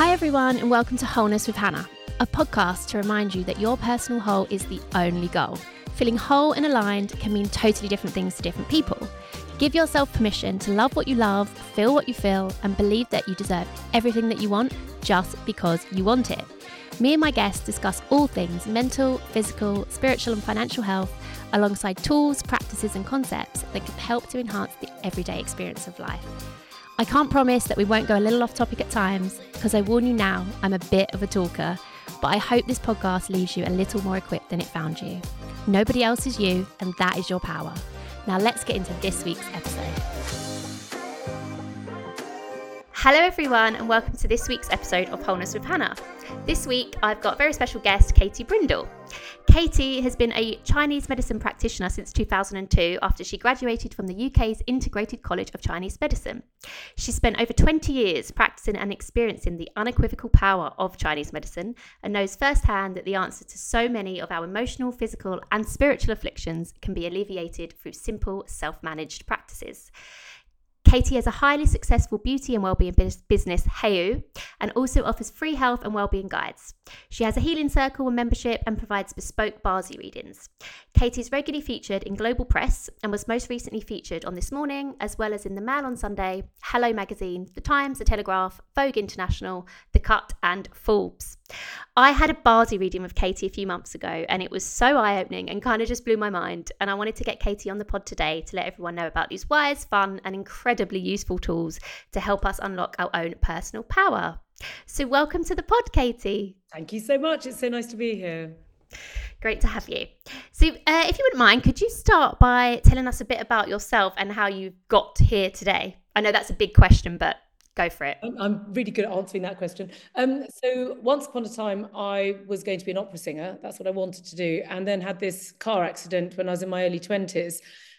Hi, everyone, and welcome to Wholeness with Hannah, a podcast to remind you that your personal whole is the only goal. Feeling whole and aligned can mean totally different things to different people. Give yourself permission to love what you love, feel what you feel, and believe that you deserve everything that you want just because you want it. Me and my guests discuss all things mental, physical, spiritual, and financial health, alongside tools, practices, and concepts that can help to enhance the everyday experience of life. I can't promise that we won't go a little off topic at times, because I warn you now, I'm a bit of a talker, but I hope this podcast leaves you a little more equipped than it found you. Nobody else is you, and that is your power. Now let's get into this week's episode. Hello, everyone, and welcome to this week's episode of Wholeness with Hannah. This week, I've got very special guest, Katie Brindle. Katie has been a Chinese medicine practitioner since 2002 after she graduated from the UK's Integrated College of Chinese Medicine. She spent over 20 years practicing and experiencing the unequivocal power of Chinese medicine and knows firsthand that the answer to so many of our emotional, physical, and spiritual afflictions can be alleviated through simple, self managed practices. Katie has a highly successful beauty and wellbeing business, Hayo'u, and also offers free health and wellbeing guides. She has a healing circle and membership and provides bespoke Bazi readings. Katie is regularly featured in global press and was most recently featured on This Morning, as well as in the Mail on Sunday, Hello Magazine, The Times, The Telegraph, Vogue International, The Cut, and Forbes. I had a Bazi reading with Katie a few months ago, and it was so eye opening and kind of just blew my mind. And I wanted to get Katie on the pod today to let everyone know about these wise, fun, and incredibly useful tools to help us unlock our own personal power. So, welcome to the pod, Katie. Thank you so much. It's so nice to be here. Great to have you. So, uh, if you wouldn't mind, could you start by telling us a bit about yourself and how you got here today? I know that's a big question, but go for it. I'm really good at answering that question. Um, so once upon a time, I was going to be an opera singer. That's what I wanted to do, and then had this car accident when I was in my early twenties.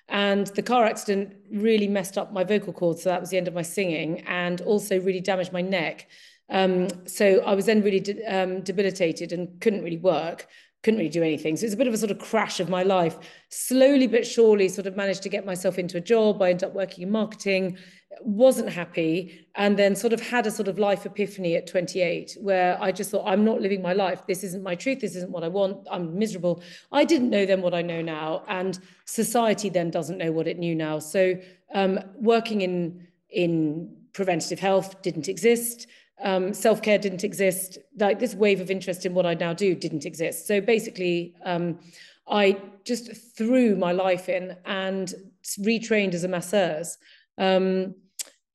And the car accident really messed up my vocal cords, so that was the end of my singing, and also really damaged my neck. Um, so I was then really de- um, debilitated and couldn't really work couldn't really do anything. So it's a bit of a sort of crash of my life. Slowly but surely, sort of managed to get myself into a job. I ended up working in marketing, wasn't happy, and then sort of had a sort of life epiphany at 28 where I just thought, I'm not living my life. This isn't my truth. This isn't what I want. I'm miserable. I didn't know then what I know now. And society then doesn't know what it knew now. So um, working in in preventative health didn't exist um, self care didn't exist. Like this wave of interest in what I now do didn't exist. So basically, um, I just threw my life in and retrained as a masseuse. Um,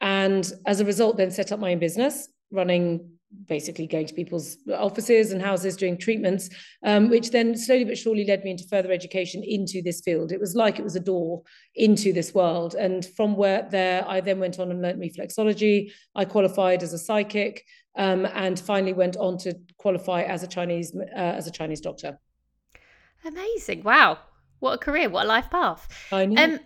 and as a result, then set up my own business, running basically going to people's offices and houses doing treatments, um, which then slowly but surely led me into further education into this field. It was like it was a door into this world. And from where there, I then went on and learned reflexology. I qualified as a psychic um, and finally went on to qualify as a Chinese uh, as a Chinese doctor. Amazing! Wow, what a career! What a life path! I know. Um,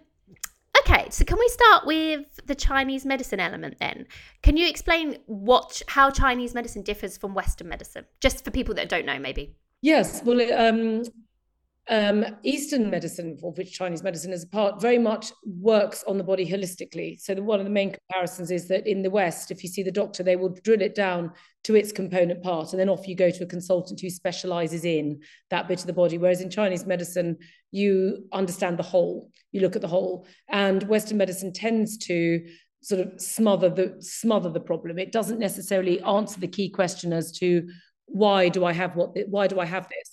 Okay, so can we start with the Chinese medicine element then? Can you explain what how Chinese medicine differs from Western medicine, just for people that don't know, maybe? Yes, well, um, um, Eastern medicine, of which Chinese medicine is a part, very much works on the body holistically. So the, one of the main comparisons is that in the West, if you see the doctor, they will drill it down to its component part, and then off you go to a consultant who specializes in that bit of the body. Whereas in Chinese medicine, you understand the whole, you look at the whole, and Western medicine tends to sort of smother the smother the problem. It doesn't necessarily answer the key question as to why do I have what why do I have this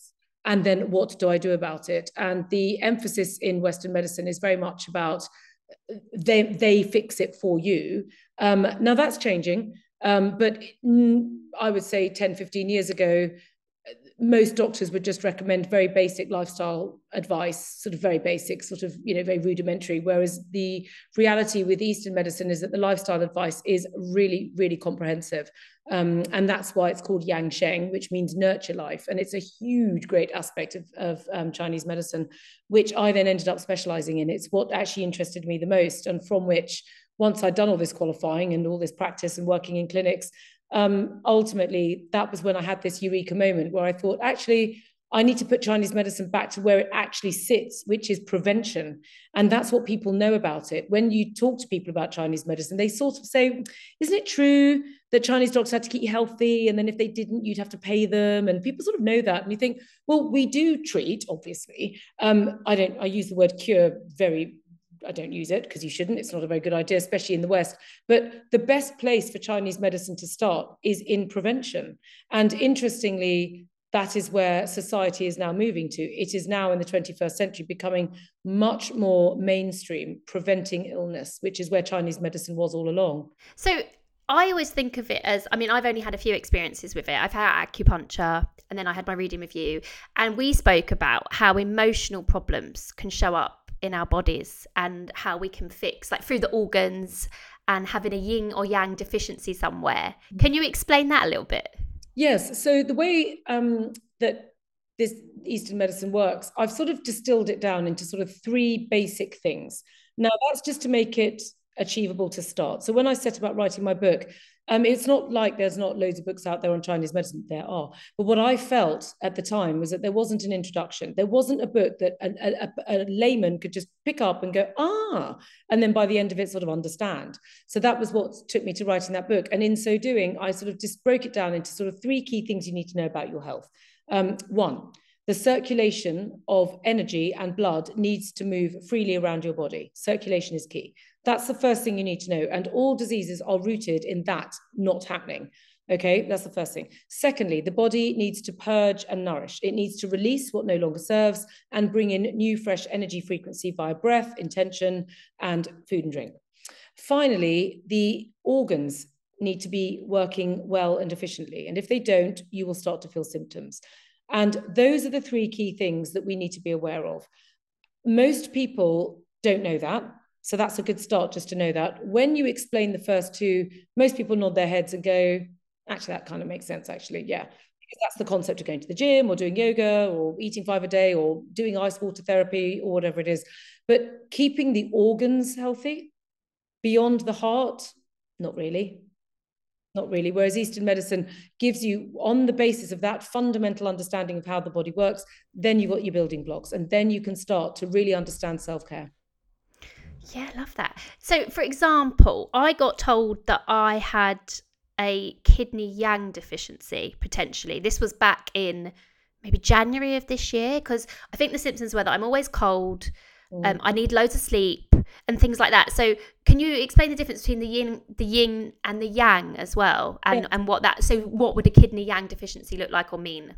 and then what do I do about it? And the emphasis in Western medicine is very much about they they fix it for you. Um, now that's changing, um, but I would say 10, 15 years ago, most doctors would just recommend very basic lifestyle advice, sort of very basic, sort of, you know, very rudimentary. Whereas the reality with Eastern medicine is that the lifestyle advice is really, really comprehensive. Um, and that's why it's called Yang Sheng, which means nurture life. And it's a huge, great aspect of, of um, Chinese medicine, which I then ended up specializing in. It's what actually interested me the most, and from which, once I'd done all this qualifying and all this practice and working in clinics, um, ultimately, that was when I had this eureka moment where I thought, actually, I need to put Chinese medicine back to where it actually sits, which is prevention. And that's what people know about it. When you talk to people about Chinese medicine, they sort of say, Isn't it true that Chinese doctors had to keep you healthy? And then if they didn't, you'd have to pay them. And people sort of know that. And you think, Well, we do treat, obviously. Um, I don't, I use the word cure very I don't use it because you shouldn't. It's not a very good idea, especially in the West. But the best place for Chinese medicine to start is in prevention. And interestingly, that is where society is now moving to. It is now in the 21st century becoming much more mainstream, preventing illness, which is where Chinese medicine was all along. So I always think of it as I mean, I've only had a few experiences with it. I've had acupuncture and then I had my reading with you. And we spoke about how emotional problems can show up in our bodies and how we can fix, like through the organs and having a yin or yang deficiency somewhere. Can you explain that a little bit? Yes. So the way um, that this Eastern medicine works, I've sort of distilled it down into sort of three basic things. Now, that's just to make it achievable to start. So when I set about writing my book, um, it's not like there's not loads of books out there on Chinese medicine. There are. But what I felt at the time was that there wasn't an introduction. There wasn't a book that a, a, a, layman could just pick up and go, ah, and then by the end of it, sort of understand. So that was what took me to writing that book. And in so doing, I sort of just broke it down into sort of three key things you need to know about your health. Um, one, the circulation of energy and blood needs to move freely around your body. Circulation is key. That's the first thing you need to know. And all diseases are rooted in that not happening. Okay, that's the first thing. Secondly, the body needs to purge and nourish. It needs to release what no longer serves and bring in new, fresh energy frequency via breath, intention, and food and drink. Finally, the organs need to be working well and efficiently. And if they don't, you will start to feel symptoms. And those are the three key things that we need to be aware of. Most people don't know that. So that's a good start just to know that. When you explain the first two, most people nod their heads and go, actually, that kind of makes sense, actually. Yeah. Because that's the concept of going to the gym or doing yoga or eating five a day or doing ice water therapy or whatever it is. But keeping the organs healthy beyond the heart, not really. Not really. Whereas Eastern medicine gives you, on the basis of that fundamental understanding of how the body works, then you've got your building blocks. And then you can start to really understand self care. Yeah, I love that. So, for example, I got told that I had a kidney yang deficiency potentially. This was back in maybe January of this year because I think the symptoms were that I'm always cold, mm. um, I need loads of sleep and things like that. So, can you explain the difference between the yin, the yin and the yang as well, and yeah. and what that? So, what would a kidney yang deficiency look like or mean?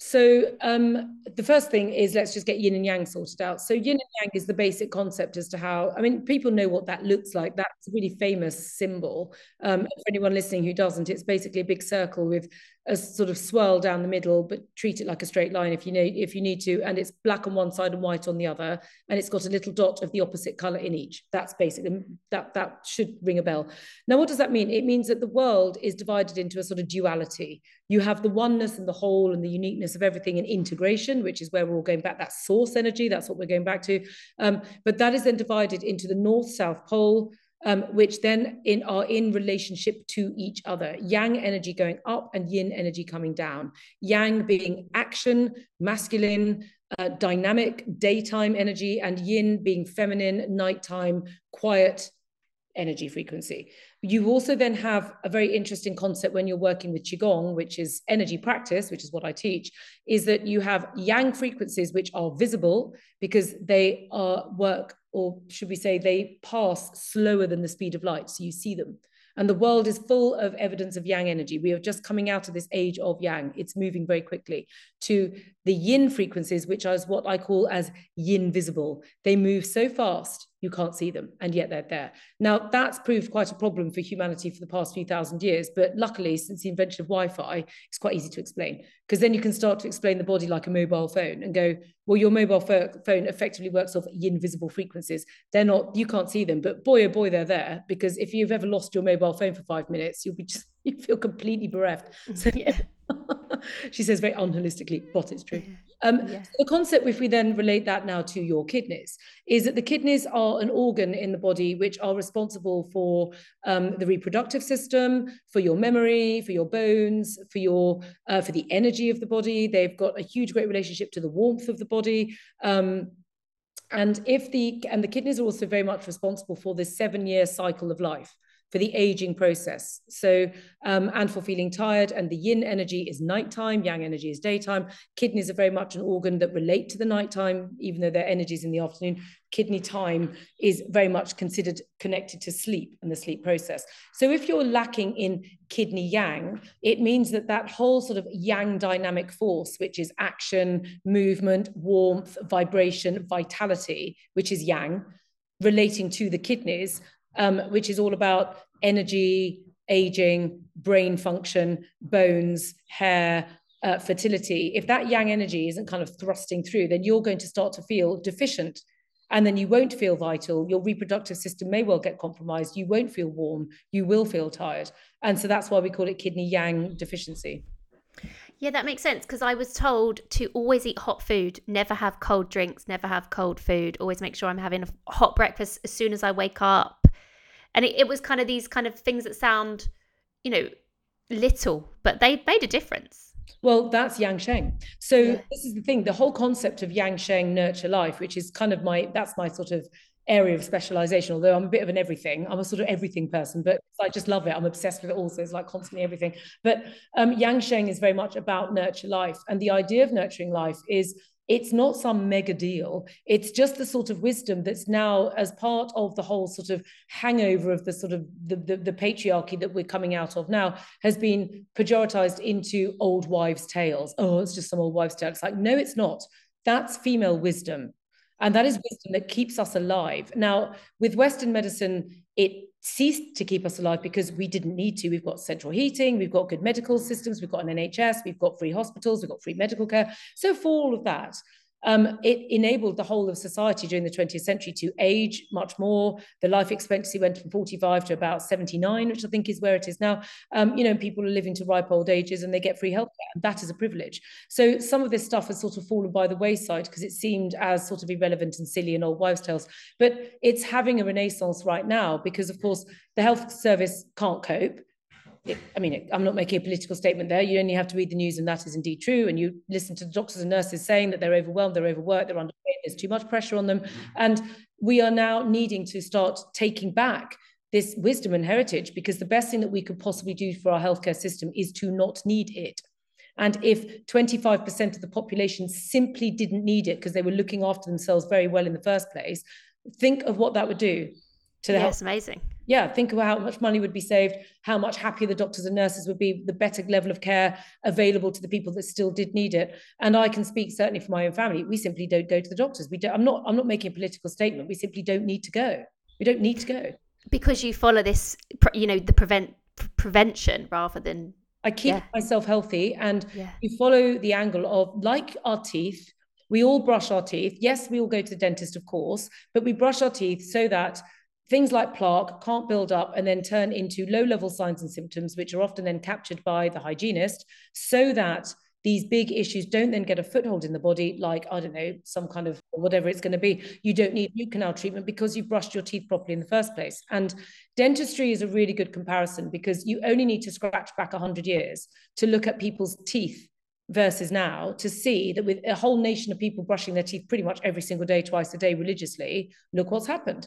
So um, the first thing is let's just get yin and yang sorted out. So yin and yang is the basic concept as to how I mean people know what that looks like. That's a really famous symbol. Um, for anyone listening who doesn't, it's basically a big circle with a sort of swirl down the middle, but treat it like a straight line if you need if you need to. And it's black on one side and white on the other, and it's got a little dot of the opposite color in each. That's basically that that should ring a bell. Now, what does that mean? It means that the world is divided into a sort of duality. You have the oneness and the whole and the uniqueness of everything in integration, which is where we're all going back. That source energy. That's what we're going back to. Um, but that is then divided into the north south pole um, which then in are in relationship to each other. Yang energy going up and yin energy coming down. Yang being action, masculine, uh, dynamic, daytime energy, and yin being feminine, nighttime, quiet energy frequency. You also then have a very interesting concept when you're working with Qigong, which is energy practice, which is what I teach, is that you have yang frequencies which are visible because they are work or should we say they pass slower than the speed of light so you see them. And the world is full of evidence of yang energy. We are just coming out of this age of yang. It's moving very quickly to the yin frequencies which is what i call as yin visible. They move so fast you can't see them and yet they're there. Now that's proved quite a problem for humanity for the past few thousand years but luckily since the invention of wi-fi it's quite easy to explain because then you can start to explain the body like a mobile phone and go well your mobile phone effectively works off yin visible frequencies. They're not you can't see them but boy oh boy they're there because if you've ever lost your mobile phone for five minutes you'll be just you feel completely bereft so yeah she says very unholistically, but it's true. Um, Yeah. The concept, if we then relate that now to your kidneys, is that the kidneys are an organ in the body which are responsible for um, the reproductive system, for your memory, for your bones, for your uh, for the energy of the body. They've got a huge, great relationship to the warmth of the body. Um, and if the and the kidneys are also very much responsible for this seven-year cycle of life for the aging process. So, um, and for feeling tired, and the yin energy is nighttime, yang energy is daytime. Kidneys are very much an organ that relate to the nighttime, even though their energy is in the afternoon. Kidney time is very much considered connected to sleep and the sleep process. So, if you're lacking in kidney yang, it means that that whole sort of yang dynamic force, which is action, movement, warmth, vibration, vitality, which is yang, relating to the kidneys, um, which is all about energy, aging, brain function, bones, hair, uh, fertility. If that yang energy isn't kind of thrusting through, then you're going to start to feel deficient. And then you won't feel vital. Your reproductive system may well get compromised. You won't feel warm. You will feel tired. And so that's why we call it kidney yang deficiency. Yeah, that makes sense because I was told to always eat hot food, never have cold drinks, never have cold food, always make sure I'm having a hot breakfast as soon as I wake up. And it, it was kind of these kind of things that sound, you know, little, but they made a difference. Well, that's Yang Sheng. So Yeah. this is the thing, the whole concept of Yang Sheng nurture life, which is kind of my that's my sort of area of specialization, although I'm a bit of an everything. I'm a sort of everything person, but I just love it. I'm obsessed with it also. It's like constantly everything. But um, Yang Sheng is very much about nurture life. And the idea of nurturing life is it's not some mega deal. It's just the sort of wisdom that's now as part of the whole sort of hangover of the sort of the, the, the patriarchy that we're coming out of now has been pejoratized into old wives' tales. Oh, it's just some old wives' tale. It's like, no, it's not. That's female wisdom. And that is wisdom that keeps us alive. Now, with Western medicine, it ceased to keep us alive because we didn't need to. We've got central heating, we've got good medical systems, we've got an NHS, we've got free hospitals, we've got free medical care. So, for all of that, um, it enabled the whole of society during the 20th century to age much more. The life expectancy went from 45 to about 79, which I think is where it is now. Um, you know, people are living to ripe old ages and they get free healthcare, and that is a privilege. So some of this stuff has sort of fallen by the wayside because it seemed as sort of irrelevant and silly and old wives' tales. But it's having a renaissance right now because, of course, the health service can't cope. It, I mean, I'm not making a political statement there. You only have to read the news, and that is indeed true. And you listen to doctors and nurses saying that they're overwhelmed, they're overworked, they're underpaid, there's too much pressure on them. Mm-hmm. And we are now needing to start taking back this wisdom and heritage because the best thing that we could possibly do for our healthcare system is to not need it. And if 25% of the population simply didn't need it because they were looking after themselves very well in the first place, think of what that would do to the Yeah, health it's amazing. Yeah, think about how much money would be saved, how much happier the doctors and nurses would be, the better level of care available to the people that still did need it. And I can speak certainly for my own family. We simply don't go to the doctors. We don't. I'm not. I'm not making a political statement. We simply don't need to go. We don't need to go. Because you follow this, you know, the prevent prevention rather than I keep Yeah. myself healthy, and yeah. you follow the angle of like our teeth. We all brush our teeth. Yes, we all go to the dentist, of course, but we brush our teeth so that things like plaque can't build up and then turn into low level signs and symptoms, which are often then captured by the hygienist, so that these big issues don't then get a foothold in the body, like, I don't know, some kind of whatever it's going to be. You don't need root canal treatment because you've brushed your teeth properly in the first place. And dentistry is a really good comparison because you only need to scratch back 100 years to look at people's teeth versus now to see that with a whole nation of people brushing their teeth pretty much every single day, twice a day religiously, look what's happened.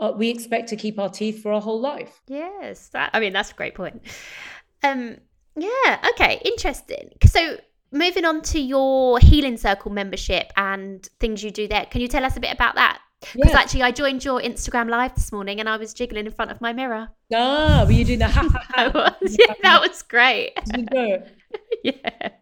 Uh, we expect to keep our teeth for our whole life. Yes, that I mean that's a great point. Um, yeah, okay, interesting. So moving on to your healing circle membership and things you do there, can you tell us a bit about that? Because Yeah. actually, I joined your Instagram live this morning and I was jiggling in front of my mirror. Ah, were you doing that? Was, yeah, that was great. Did you go?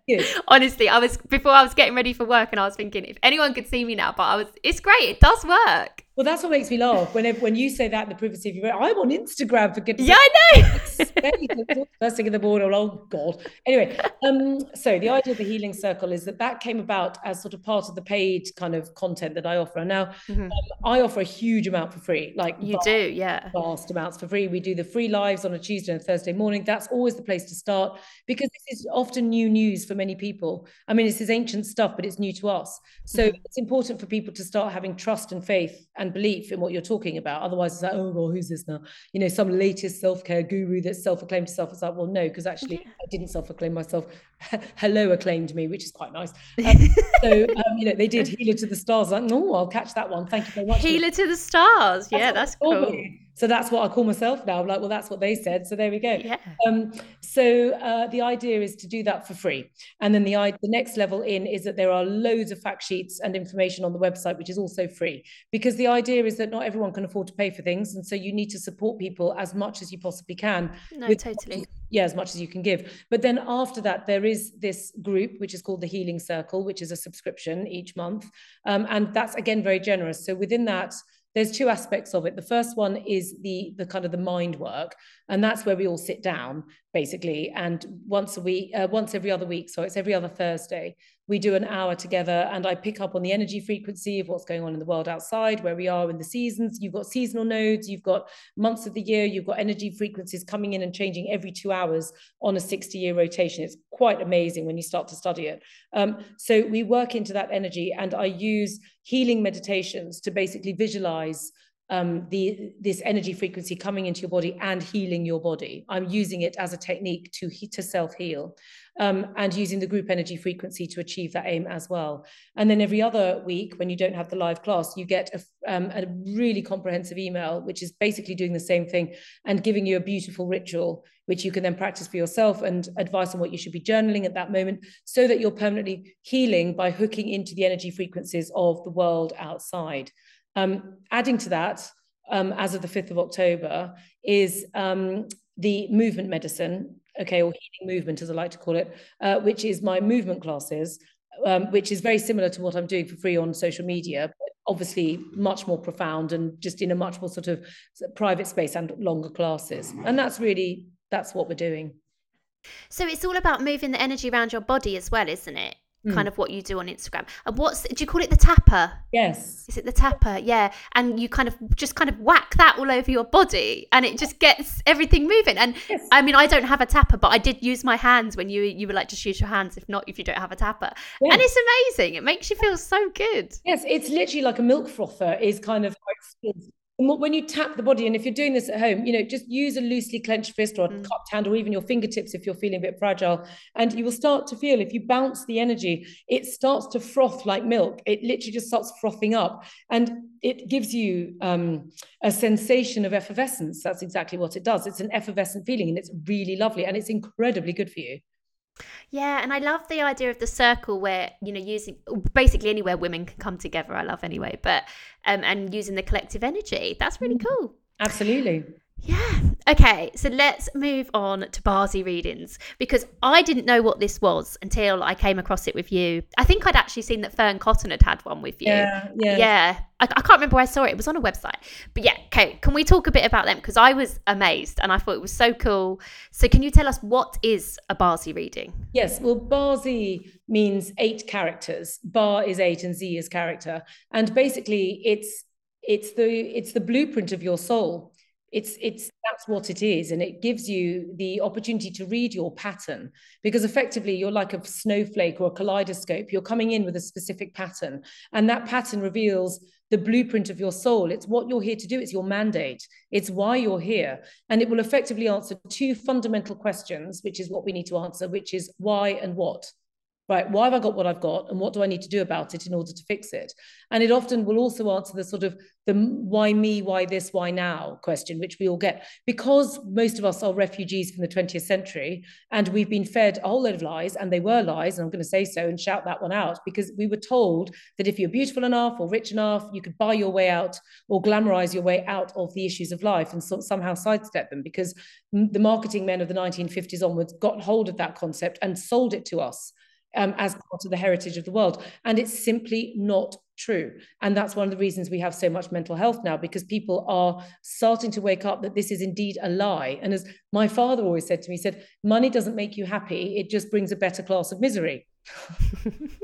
yeah. Honestly, I was before I was getting ready for work and I was thinking if anyone could see me now, but I was it's great, it does work. Well, that's what makes me laugh. Whenever when you say that in the privacy of your I'm on Instagram for goodness. Yeah, I know. First thing in the morning. Oh God. Anyway, um, so the idea of the healing circle is that that came about as sort of part of the paid kind of content that I offer. Now, mm-hmm. um, I offer a huge amount for free. Like you vast, do, yeah, vast amounts for free. We do the free lives on a Tuesday and Thursday morning. That's always the place to start because this is often new news for many people. I mean, this is ancient stuff, but it's new to us. So mm-hmm. it's important for people to start having trust and faith and belief in what you're talking about. Otherwise, it's like, oh, well, who's this now? You know, some latest self care guru that self acclaimed herself. It's like, well, no, because actually, yeah. I didn't self acclaim myself. Hello acclaimed me, which is quite nice. Um, so, um, you know, they did Healer to the Stars. Like, oh, I'll catch that one. Thank you very much. Healer to the Stars. Yeah, that's, that's cool. So that's what I call myself now. I'm like, well, that's what they said. So there we go. Yeah. Um, so uh, the idea is to do that for free. And then the, the next level in is that there are loads of fact sheets and information on the website, which is also free. Because the idea is that not everyone can afford to pay for things. And so you need to support people as much as you possibly can. No, totally. Yeah, as much as you can give. But then after that, there is this group, which is called the Healing Circle, which is a subscription each month. Um, and that's, again, very generous. So within that, there's two aspects of it. The first one is the the kind of the mind work, and that's where we all sit down basically. And once a week, uh, once every other week, so it's every other Thursday, we do an hour together, and I pick up on the energy frequency of what's going on in the world outside, where we are in the seasons. You've got seasonal nodes, you've got months of the year, you've got energy frequencies coming in and changing every two hours on a 60 year rotation. It's quite amazing when you start to study it. Um, so we work into that energy, and I use healing meditations to basically visualize um, the this energy frequency coming into your body and healing your body. I'm using it as a technique to to self heal, um, and using the group energy frequency to achieve that aim as well. And then every other week, when you don't have the live class, you get a, um, a really comprehensive email, which is basically doing the same thing and giving you a beautiful ritual, which you can then practice for yourself and advice on what you should be journaling at that moment, so that you're permanently healing by hooking into the energy frequencies of the world outside. Um, adding to that, um, as of the 5th of October, is um, the movement medicine, okay, or healing movement, as I like to call it, uh, which is my movement classes, um, which is very similar to what I'm doing for free on social media, but obviously much more profound and just in a much more sort of private space and longer classes. And that's really, that's what we're doing. So it's all about moving the energy around your body as well, isn't it? Mm. kind of what you do on Instagram. And what's do you call it the tapper? Yes. Is it the tapper? Yeah. And you kind of just kind of whack that all over your body and it just gets everything moving. And yes. I mean I don't have a tapper, but I did use my hands when you you were like just use your hands if not if you don't have a tapper. Yes. And it's amazing. It makes you feel so good. Yes, it's literally like a milk frother is kind of when you tap the body, and if you're doing this at home, you know, just use a loosely clenched fist or a mm. cupped hand or even your fingertips if you're feeling a bit fragile. And you will start to feel if you bounce the energy, it starts to froth like milk. It literally just starts frothing up. And it gives you um, a sensation of effervescence. That's exactly what it does. It's an effervescent feeling and it's really lovely and it's incredibly good for you. Yeah, and I love the idea of the circle where you know using basically anywhere women can come together. I love anyway, but um, and using the collective energy. That's really mm. cool. Absolutely. Yeah. Okay, so let's move on to Bazi readings because I didn't know what this was until I came across it with you. I think I'd actually seen that Fearne Cotton had had one with you. Yeah, yeah. Yeah. I, I can't remember where I saw it. It was on a website. But yeah, okay, can we talk a bit about them? Because I was amazed and I thought it was so cool. So can you tell us what is a Bazi reading? Yes, well, Bazi means eight characters. Bar is eight and Z is character. And basically it's it's the it's the blueprint of your soul it's it's that's what it is and it gives you the opportunity to read your pattern because effectively you're like a snowflake or a kaleidoscope. You're coming in with a specific pattern and that pattern reveals the blueprint of your soul. It's what you're here to do. It's your mandate. It's why you're here. And it will effectively answer two fundamental questions which is what we need to answer which is why and what right why have i got what i've got and what do i need to do about it in order to fix it? And it often will also answer the sort of the why me why this why now question which we all get. Because most of us are refugees from the 20th century and we've been fed a whole load of lies and they were lies and i'm going to say so and shout that one out because we were told that if you're beautiful enough or rich enough you could buy your way out or glamorize your way out of the issues of life and so, somehow sidestep them because the marketing men of the 1950s onwards got hold of that concept and sold it to us um, as part of the heritage of the world. And it's simply not true. And that's one of the reasons we have so much mental health now, because people are starting to wake up that this is indeed a lie. And as my father always said to me, he said, money doesn't make you happy, it just brings a better class of misery.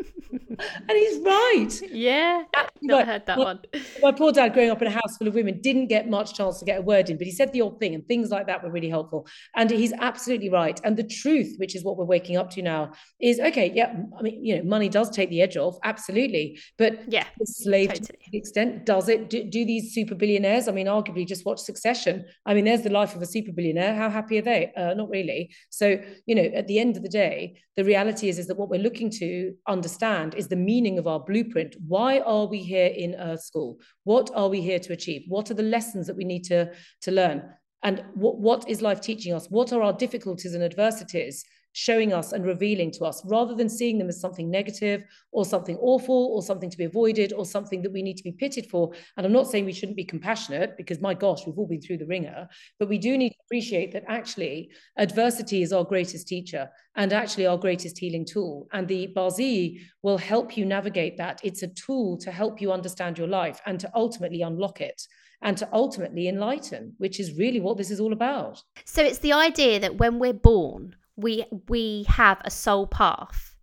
and he's right. Yeah, not heard that my, one. my poor dad, growing up in a house full of women, didn't get much chance to get a word in, but he said the odd thing, and things like that were really helpful. And he's absolutely right. And the truth, which is what we're waking up to now, is okay. Yeah, I mean, you know, money does take the edge off, absolutely. But yeah, slave totally. to the extent does it? Do, do these super billionaires? I mean, arguably, just watch Succession. I mean, there's the life of a super billionaire. How happy are they? Uh, not really. So, you know, at the end of the day, the reality is is that what we're looking to understand is the meaning of our blueprint. Why are we here in Earth School? What are we here to achieve? What are the lessons that we need to, to learn? And what, what is life teaching us? What are our difficulties and adversities? Showing us and revealing to us rather than seeing them as something negative or something awful or something to be avoided or something that we need to be pitted for. And I'm not saying we shouldn't be compassionate because, my gosh, we've all been through the ringer, but we do need to appreciate that actually adversity is our greatest teacher and actually our greatest healing tool. And the Bazi will help you navigate that. It's a tool to help you understand your life and to ultimately unlock it and to ultimately enlighten, which is really what this is all about. So it's the idea that when we're born, we we have a soul path.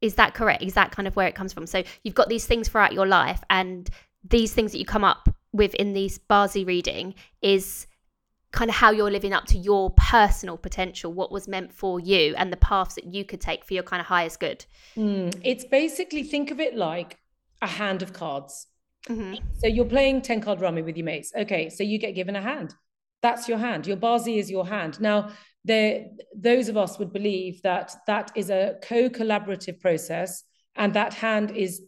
Is that correct? Is that kind of where it comes from? So you've got these things throughout your life and these things that you come up with in these Bazi reading is kind of how you're living up to your personal potential what was meant for you and the paths that you could take for your kind of highest good. Mm, it's basically think of it like a hand of cards. Mm-hmm. so you're playing 10 card rummy with your mates. Okay so you get given a hand. That's your hand. Your Bazi is your hand. Now there those of us would believe that that is a co-collaborative process and that hand is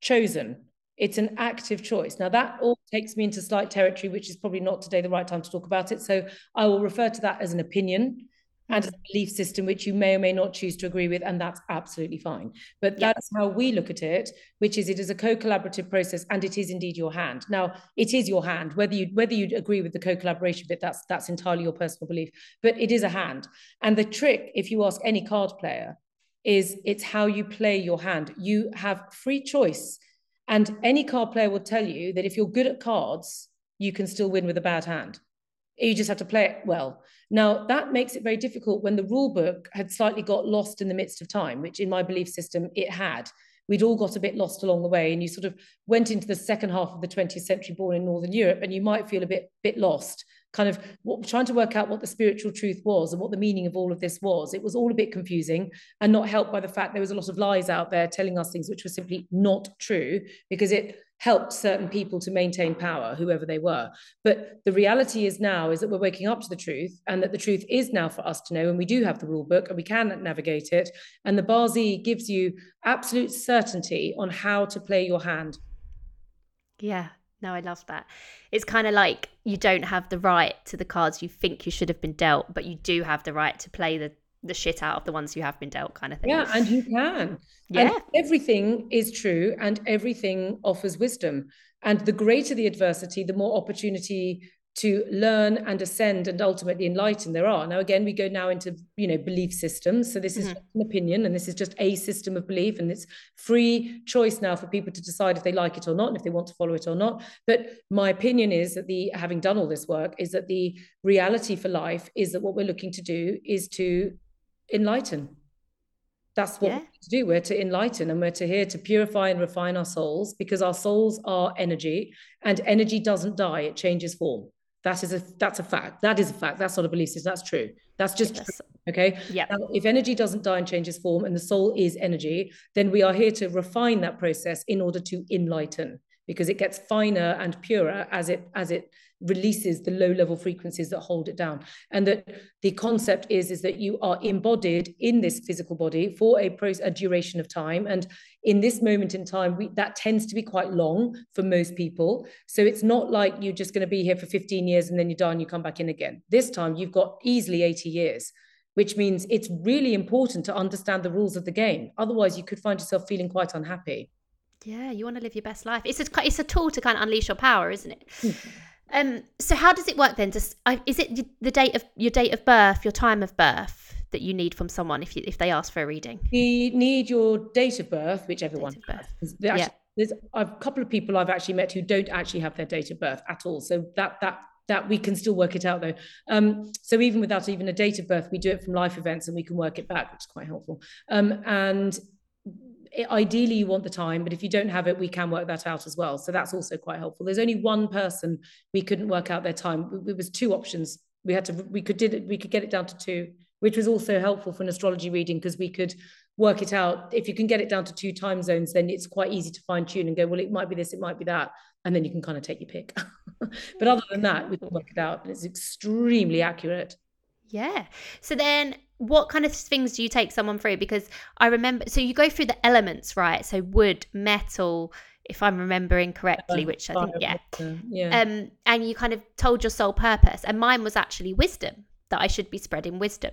chosen. It's an active choice. Now that all takes me into slight territory which is probably not today the right time to talk about it. So i will refer to that as an opinion and a belief system which you may or may not choose to agree with and that's absolutely fine. But that's how we look at it which is it is a co-collaborative process and it is indeed your hand. Now it is your hand. Whether you whether you agree with the co-collaboration bit that's that's entirely your personal belief. But it is a hand. And the trick if you ask any card player is it's how you play your hand. You have free choice. And any card player will tell you that if you're good at cards you can still win with a bad hand you just have to play it well. Now, that makes it very difficult when the rule book had slightly got lost in the midst of time, which in my belief system it had. We'd all got a bit lost along the way, and you sort of went into the second half of the 20th century born in Northern Europe, and you might feel a bit, bit lost, kind of what, trying to work out what the spiritual truth was and what the meaning of all of this was. It was all a bit confusing and not helped by the fact there was a lot of lies out there telling us things which were simply not true because it helped certain people to maintain power, whoever they were. But the reality is now is that we're waking up to the truth and that the truth is now for us to know. And we do have the rule book and we can navigate it. And the Bazi gives you absolute certainty on how to play your hand. Yeah, no, I love that. It's kind of like you don't have the right to the cards you think you should have been dealt, but you do have the right to play the the shit out of the ones you have been dealt kind of thing. Yeah, and you can. Yeah. And everything is true and everything offers wisdom. And the greater the adversity, the more opportunity to learn and ascend and ultimately enlighten there are. Now, again, we go now into, you know, belief systems. So this is mm-hmm. an opinion and this is just a system of belief and it's free choice now for people to decide if they like it or not and if they want to follow it or not. But my opinion is that the, having done all this work, is that the reality for life is that what we're looking to do is to enlighten. That's what yeah. we're to do. We're to enlighten and we're to here to purify and refine our souls because our souls are energy and energy doesn't die, it changes form. That is a that's a fact. That is a fact. That's not a belief system. That's true. That's just yes. true. Okay. Yeah. If energy doesn't die and changes form, and the soul is energy, then we are here to refine that process in order to enlighten, because it gets finer and purer as it as it releases the low level frequencies that hold it down. And that the concept is is that you are embodied in this physical body for a, pro- a duration of time. And in this moment in time we, that tends to be quite long for most people. So it's not like you're just going to be here for 15 years and then you die and you come back in again. This time you've got easily 80 years which means it's really important to understand the rules of the game. Otherwise you could find yourself feeling quite unhappy. Yeah you want to live your best life. It's a it's a tool to kind of unleash your power isn't it? Hmm. Um, so how does it work then? Just is it the date of your date of birth, your time of birth that you need from someone if you, if they ask for a reading? We need your date of birth, which everyone Date of birth. Actually, Yeah. There's a couple of people I've actually met who don't actually have their date of birth at all. So that that that we can still work it out though. Um, so even without even a date of birth, we do it from life events and we can work it back, which is quite helpful. Um, and ideally you want the time, but if you don't have it, we can work that out as well. So that's also quite helpful. There's only one person we couldn't work out their time. It was two options. We had to we could did it, we could get it down to two, which was also helpful for an astrology reading because we could work it out. If you can get it down to two time zones, then it's quite easy to fine tune and go, well, it might be this, it might be that. And then you can kind of take your pick. but other than that, we can work it out and it's extremely accurate. Yeah. So then what kind of things do you take someone through? Because I remember, so you go through the elements, right? So wood, metal, if I'm remembering correctly, which I think, yeah. Yeah. Um, and you kind of told your sole purpose. And mine was actually wisdom, that I should be spreading wisdom.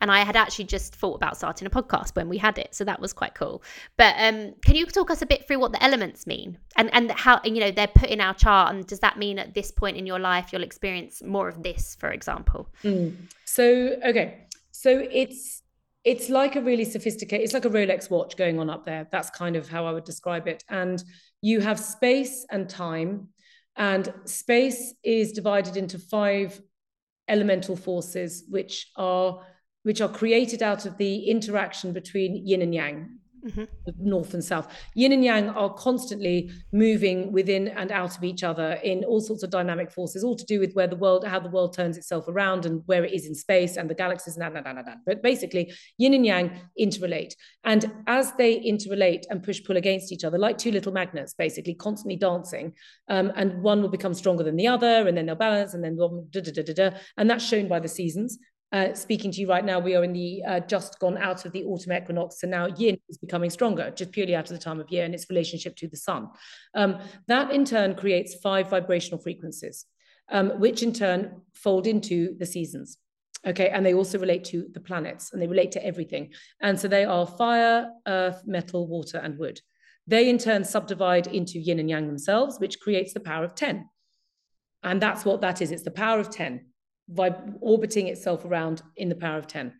And I had actually just thought about starting a podcast when we had it, so that was quite cool. But um, can you talk us a bit through what the elements mean and and how you know they're put in our chart? And does that mean at this point in your life you'll experience more of this, for example? Mm. So okay, so it's it's like a really sophisticated. It's like a Rolex watch going on up there. That's kind of how I would describe it. And you have space and time, and space is divided into five elemental forces, which are which are created out of the interaction between yin and yang, Mhm. north and south. Yin and yang are constantly moving within and out of each other in all sorts of dynamic forces, all to do with where the world, how the world turns itself around and where it is in space and the galaxies and that, that, that, that. But basically, yin and yang interrelate. And as they interrelate and push pull against each other, like two little magnets, basically constantly dancing, um, and one will become stronger than the other, and then they'll balance, and then da, da, da, da, da. and that's shown by the seasons. Uh, speaking to you right now, we are in the uh, just gone out of the autumn equinox, so now yin is becoming stronger, just purely out of the time of year and its relationship to the sun. Um, that in turn creates five vibrational frequencies, um, which in turn fold into the seasons. Okay, and they also relate to the planets and they relate to everything. And so they are fire, earth, metal, water, and wood. They in turn subdivide into yin and yang themselves, which creates the power of 10. And that's what that is it's the power of 10 vib- orbiting itself around in the power of 10.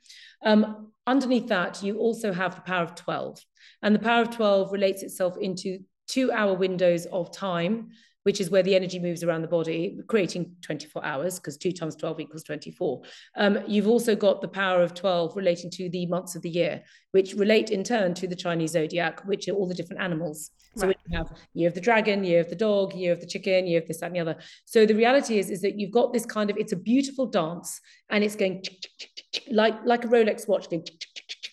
Um, underneath that, you also have the power of 12. And the power of 12 relates itself into two hour windows of time, which is where the energy moves around the body, creating 24 hours, because two times 12 equals 24. Um, you've also got the power of 12 relating to the months of the year, which relate in turn to the Chinese zodiac, which are all the different animals. So Right. we have year of the dragon, year of the dog, year of the chicken, year of this, that, and the other. So the reality is, is that you've got this kind of, it's a beautiful dance and it's going like, like a Rolex watch going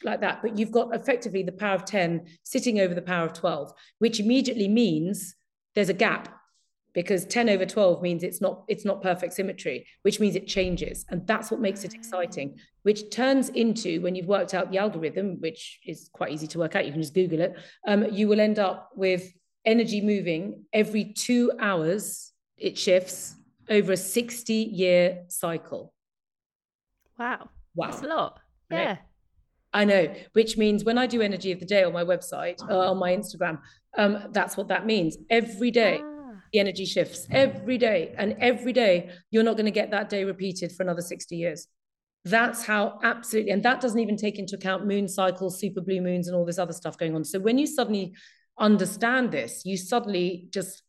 like that. But you've got effectively the power of 10 sitting over the power of 12, which immediately means there's a gap because 10 over 12 means it's not it's not perfect symmetry which means it changes and that's what makes it exciting which turns into when you've worked out the algorithm which is quite easy to work out you can just google it um, you will end up with energy moving every two hours it shifts over a 60 year cycle Wow. wow That's a lot. Yeah. I know, which means when I do energy of the day on my website, uh, on my Instagram, um, that's what that means. Every day, Ah. The energy shifts every day and every day you're not going to get that day repeated for another 60 years. That's how absolutely and that doesn't even take into account moon cycles super blue moons and all this other stuff going on. So when you suddenly understand this you suddenly just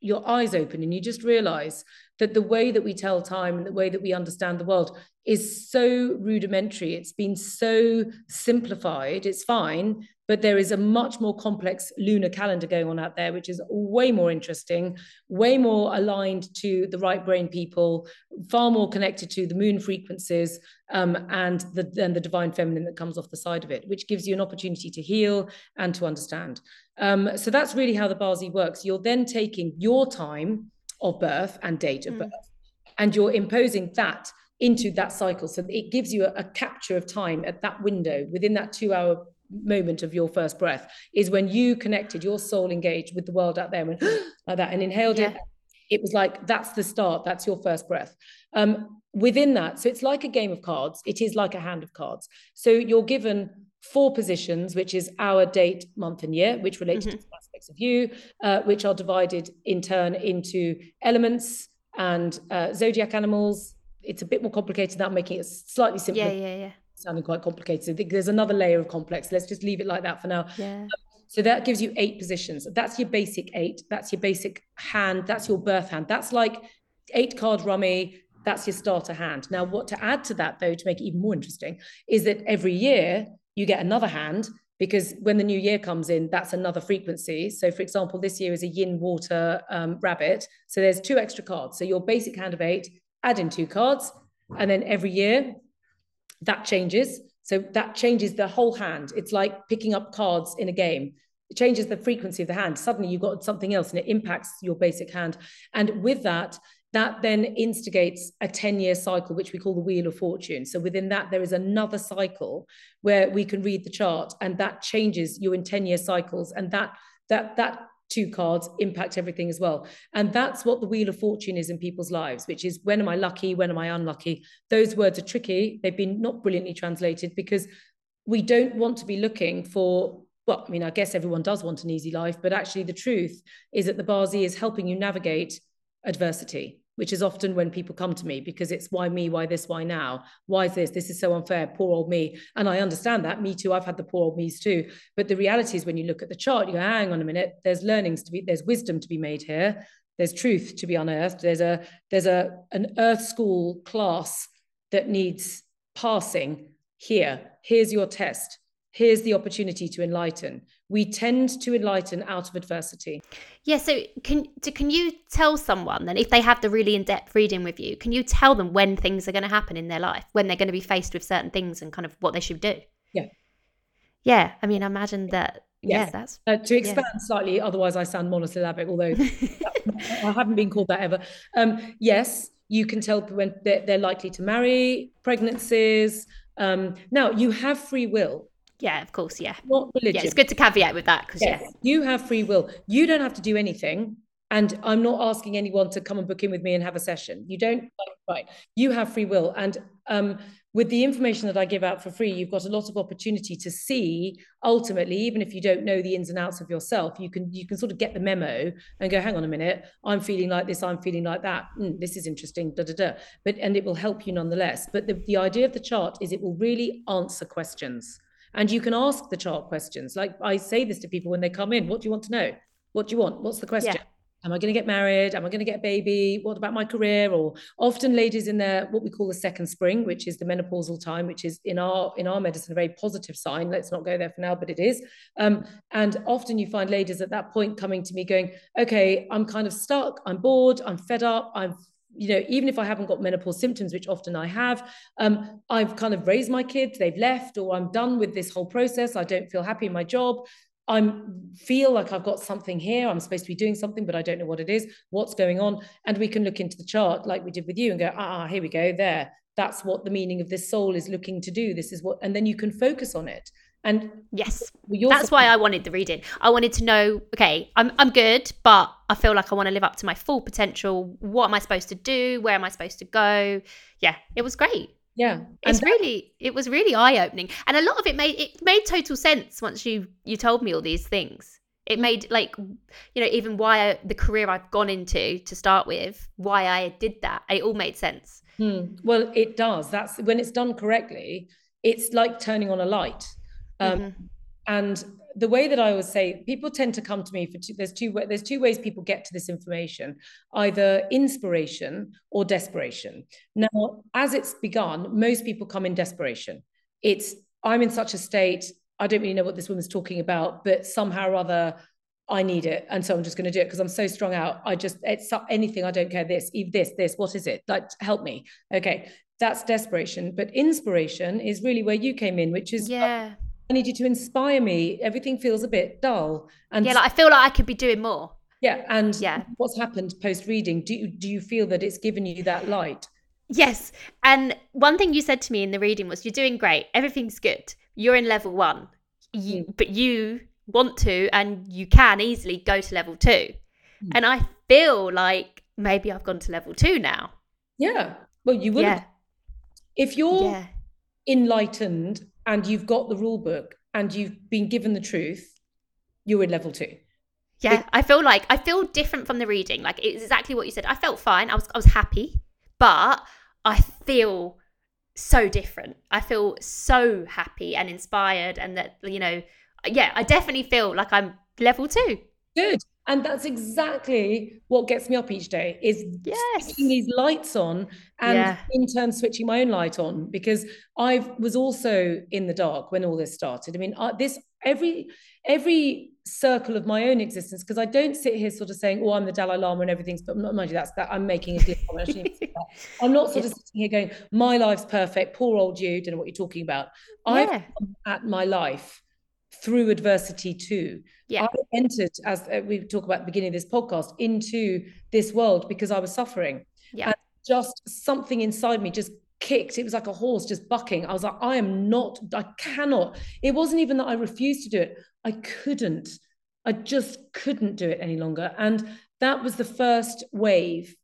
your eyes open and you just realize that the way that we tell time and the way that we understand the world is so rudimentary. It's been so simplified. It's fine but there is a much more complex lunar calendar going on out there, which is way more interesting, way more aligned to the right brain people, far more connected to the moon frequencies um, and the and the divine feminine that comes off the side of it, which gives you an opportunity to heal and to understand. Um, so that's really how the Bazi works. You're then taking your time of birth and date of Mm. birth, and you're imposing that into that cycle. So it gives you a, a capture of time at that window within that two hour moment of your first breath is when you connected your soul engaged with the world out there and like that and inhaled it. Yeah. it was like that's the start. That's your first breath. Um, within that so it's like a game of cards. It is like a hand of cards. So you're given four positions which is our date month and year which relate to Mhm. different aspects of you uh, which are divided in turn into elements and uh, zodiac animals. It's a bit more complicated than that making it slightly simpler. Yeah, yeah, yeah. Sounding quite complicated. I think there's another layer of complex. Let's just leave it like that for now. Yeah. Um, so that gives you eight positions. That's your basic eight. That's your basic hand. That's your birth hand. That's like eight card rummy. That's your starter hand. Now, what to add to that, though, to make it even more interesting, is that every year you get another hand because when the new year comes in, that's another frequency. So, for example, this year is a yin water um, rabbit. So there's two extra cards. So your basic hand of eight, add in two cards, and then every year that changes. So that changes the whole hand. It's like picking up cards in a game. It changes the frequency of the hand. Suddenly you've got something else and it impacts your basic hand. And with that, that then instigates a 10 year cycle, which we call the Wheel of Fortune. So within that, there is another cycle where we can read the chart and that changes you in 10 year cycles. And that, that, that two cards impact everything as well. And that's what the Wheel of Fortune is in people's lives, which is when am I lucky? When am I unlucky? Those words are tricky. They've been not brilliantly translated because we don't want to be looking for well, I mean, I guess everyone does want an easy life, but actually the truth is that the Bazi is helping you navigate adversity, which is often when people come to me because it's why me, why this, why now, why is this, this is so unfair, poor old me. And I understand that, me too, I've had the poor old me's too. But the reality is when you look at the chart, you go, hang on a minute, there's learnings to be, there's wisdom to be made here. There's truth to be unearthed. There's a there's a an earth school class that needs passing here. Here's your test here's the opportunity to enlighten we tend to enlighten out of adversity. Yeah so can can you tell someone then if they have the really in-depth reading with you can you tell them when things are going to happen in their life when they're going to be faced with certain things and kind of what they should do? Yeah. Yeah i mean I imagine that yes. yeah that's uh, to expand yeah. slightly otherwise i sound monosyllabic although i haven't been called that ever. Um, yes you can tell when they're, they're likely to marry pregnancies um, now you have free will yeah, of course. Yeah. Not religion. Yeah, it's good to caveat with that because yes, yeah. you have free will. You don't have to do anything. And I'm not asking anyone to come and book in with me and have a session. You don't, right? You have free will. And um, with the information that I give out for free, you've got a lot of opportunity to see. Ultimately, even if you don't know the ins and outs of yourself, you can you can sort of get the memo and go, hang on a minute, I'm feeling like this, I'm feeling like that. Mm, this is interesting, da da da. But and it will help you nonetheless. But the, the idea of the chart is it will really answer questions. And you can ask the chart questions. Like I say this to people when they come in what do you want to know? What do you want? What's the question? Yeah. Am I going to get married? Am I going to get a baby? What about my career? Or often ladies in their what we call the second spring, which is the menopausal time, which is in our in our medicine a very positive sign. Let's not go there for now, but it is. Um, and often you find ladies at that point coming to me going, "Okay, I'm kind of stuck. I'm bored. I'm fed up. I'm you know, even if I haven't got menopause symptoms, which often I have, um, I've kind of raised my kids, they've left, or I'm done with this whole process. I don't feel happy in my job. I feel like I've got something here. I'm supposed to be doing something, but I don't know what it is. What's going on? And we can look into the chart like we did with you and go, ah, here we go, there. That's what the meaning of this soul is looking to do. This is what, and then you can focus on it. And yes, that's why I wanted the reading. I wanted to know, okay, I'm I'm good, but I feel like I want to live up to my full potential. What am I supposed to do? Where am I supposed to go? Yeah, it was great. Yeah. It's that- really it was really eye-opening. And a lot of it made it made total sense once you you told me all these things. It made like you know, even why I, the career I've gone into to start with, why I did that. It all made sense. Hmm. Well, it does. That's when it's done correctly, it's like turning on a light um, mm-hmm. And the way that I always say, people tend to come to me for two, there's two there's two ways people get to this information, either inspiration or desperation. Now, as it's begun, most people come in desperation. It's I'm in such a state, I don't really know what this woman's talking about, but somehow or other I need it. And so I'm just going to do it because I'm so strung out. I just, it's anything. I don't care this, this, this, what is it? Like, help me. Okay. That's desperation. But inspiration is really where you came in, which is, yeah. I need you to inspire me. Everything feels a bit dull. And yeah, like I feel like I could be doing more. Yeah. And yeah. what's happened post reading? Do you, do you feel that it's given you that light? Yes. And one thing you said to me in the reading was, You're doing great. Everything's good. You're in level one. You, mm. But you want to and you can easily go to level two. Mm. And I feel like maybe I've gone to level two now. Yeah. Well, you would. Yeah. If you're yeah. enlightened and you've got the rule book and you've been given the truth, you're in level two. Yeah, I feel like I feel different from the reading. Like it's exactly what you said. I felt fine. I was I was happy, but I feel so different. I feel so happy and inspired, and that, you know, yeah, I definitely feel like I'm level two. Good. And that's exactly what gets me up each day is yes. switching these lights on and yeah. in turn switching my own light on because I was also in the dark when all this started. I mean, uh, this every every circle of my own existence because I don't sit here sort of saying, "Oh, I'm the Dalai Lama and everything's," but not, mind you, that's that I'm making a clear comment. I'm not sort of sitting here going, "My life's perfect." Poor old you, don't know what you're talking about. Yeah. I've at my life through adversity too. Yeah. I entered, as uh, we talk about at the beginning of this podcast, into this world because I was suffering. Yeah. And just something inside me just kicked. It was like a horse just bucking. I was like, I am not, I cannot. It wasn't even that I refused to do it. I couldn't. I just couldn't do it any longer. And that was the first wave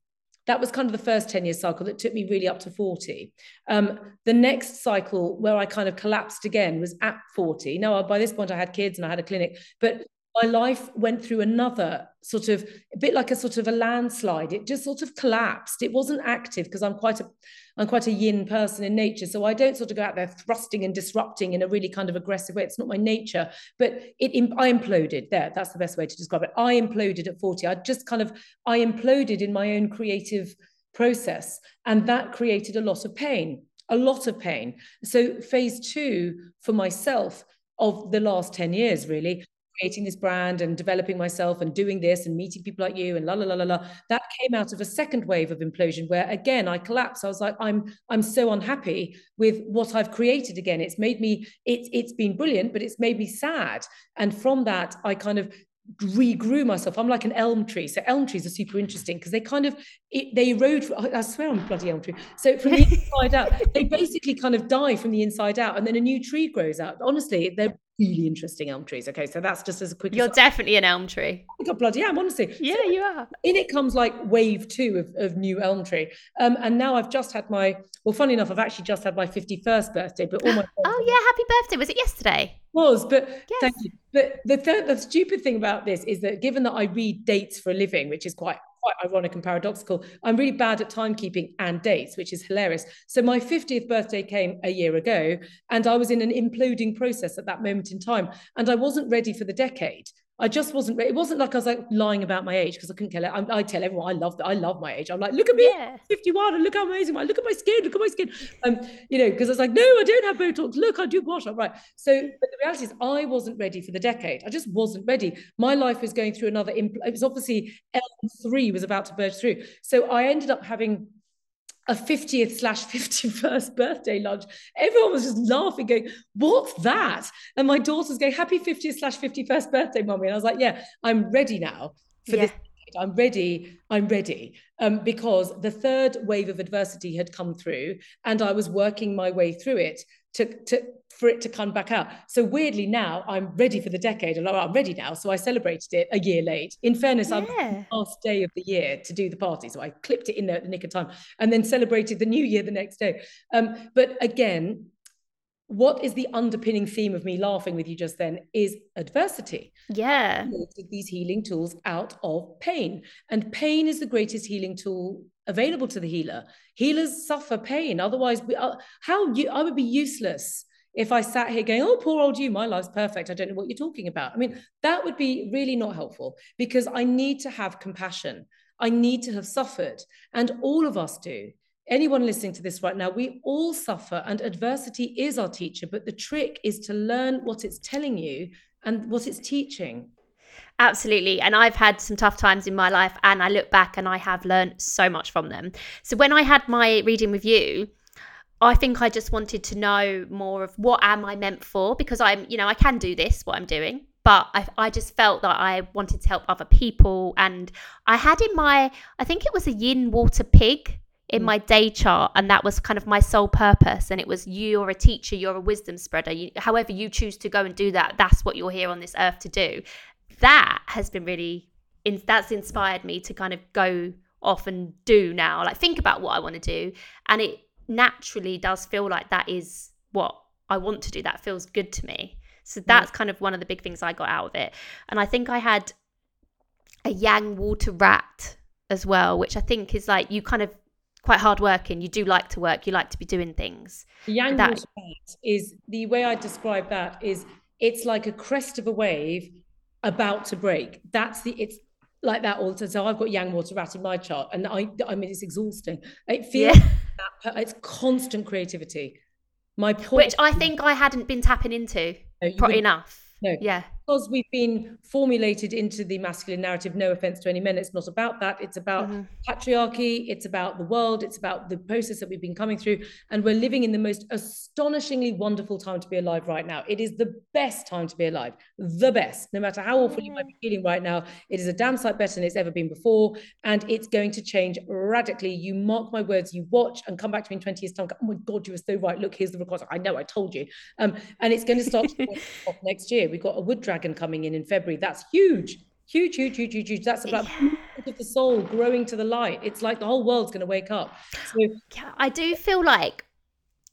that was kind of the first 10 year cycle that took me really up to 40. Um, the next cycle where I kind of collapsed again was at 40. Now, by this point, I had kids and I had a clinic, but my life went through another sort of a bit like a sort of a landslide. It just sort of collapsed. It wasn't active because i'm quite a i'm quite a yin person in nature. So i don't sort of go out there thrusting and disrupting in a really kind of aggressive way. It's not my nature but it i imploded. There that's the best way to describe it. I imploded at 40 i just kind of i imploded in my own creative process and that created a lot of pain a lot of pain. So phase 2 for myself of the last 10 years really creating this brand and developing myself and doing this and meeting people like you and la la la la la that came out of a second wave of implosion where again I collapsed I was like I'm I'm so unhappy with what I've created again it's made me it's it's been brilliant but it's made me sad and from that I kind of regrew myself. I'm like an elm tree. So elm trees are super interesting because they kind of it, they erode. I swear I'm a bloody elm tree. So from the inside out, they basically kind of die from the inside out, and then a new tree grows out. Honestly, they're really interesting elm trees. Okay, so that's just as a quick. You're definitely an elm tree. I got bloody am honestly. Yeah, so you are. In it comes like wave two of, of new elm tree, um, and now I've just had my. Well, funny enough, I've actually just had my 51st birthday, but all my. oh yeah, happy birthday! Was it yesterday? Was but yes. thank you. But the th- the stupid thing about this is that given that I read dates for a living, which is quite quite ironic and paradoxical. I'm really bad at timekeeping and dates, which is hilarious. So my 50th birthday came a year ago, and I was in an imploding process at that moment in time, and I wasn't ready for the decade. I just wasn't. It wasn't like I was like lying about my age because I couldn't care. I, I, tell everyone I love that. I love my age. I'm like, look at me, yeah. 51, and look how amazing. I look at my skin. Look at my skin. Um, you know, because I was like, no, I don't have Botox. Look, I do wash. I'm right. So, but the reality is, I wasn't ready for the decade. I just wasn't ready. My life was going through another. Impl- it was obviously L3 was about to burst through. So I ended up having a 50th slash 51st birthday lunch. Everyone was just laughing, going, What's that? And my daughter's going, Happy 50th slash 51st birthday, mommy. And I was like, Yeah, I'm ready now for yeah. this. I'm ready. I'm ready. Um, because the third wave of adversity had come through and I was working my way through it to, to for it to come back out. So weirdly now I'm ready for the decade and I'm ready now. So I celebrated it a year late. In fairness, yeah. I'm the last day of the year to do the party. So I clipped it in there at the nick of time and then celebrated the new year the next day. Um, but again, what is the underpinning theme of me laughing with you just then is adversity. Yeah. These healing tools out of pain. And pain is the greatest healing tool available to the healer. Healers suffer pain. Otherwise, we, uh, how you, I would be useless if I sat here going, oh, poor old you, my life's perfect. I don't know what you're talking about. I mean, that would be really not helpful because I need to have compassion. I need to have suffered. And all of us do. Anyone listening to this right now, we all suffer, and adversity is our teacher. But the trick is to learn what it's telling you and what it's teaching. Absolutely. And I've had some tough times in my life, and I look back and I have learned so much from them. So when I had my reading with you, I think I just wanted to know more of what am I meant for? Because I'm, you know, I can do this, what I'm doing, but I, I just felt that I wanted to help other people. And I had in my, I think it was a yin water pig in mm. my day chart and that was kind of my sole purpose. And it was you're a teacher you're a wisdom spreader. You, however you choose to go and do that that's what you're here on this earth to do. That has been really in, that's inspired me to kind of go off and do now. Like think about what i want to do. And it naturally does feel like that is what I want to do. That feels good to me. So mm. that's kind of one of the big things I got out of it. And I think I had a yang water rat as well, which I think is like you kind of quite hardworking. You do like to work. You like to be doing things. Yang Water Rat is the way I describe that is it's like a crest of a wave about to break. That's the it's like that all the time. So I've got yang water rat in my chart, and I I mean it's exhausting. It feels yeah. That, it's constant creativity. My point, which I think I hadn't been tapping into no, enough. No. Yeah. Because we've been formulated into the masculine narrative, no offense to any men, it's not about that. It's about mm-hmm. patriarchy, it's about the world, it's about the process that we've been coming through. And we're living in the most astonishingly wonderful time to be alive right now. It is the best time to be alive, the best. No matter how awful you might be feeling right now, it is a damn sight better than it's ever been before. And it's going to change radically. You mark my words, you watch and come back to me in 20 years' time. Go, oh my God, you were so right. Look, here's the recording. I know, I told you. Um, and it's going to start next year. We've got a wood dragon coming in in February. That's huge, huge, huge, huge, huge, huge. That's about yeah. of the soul growing to the light. It's like the whole world's going to wake up. So, yeah, I do feel like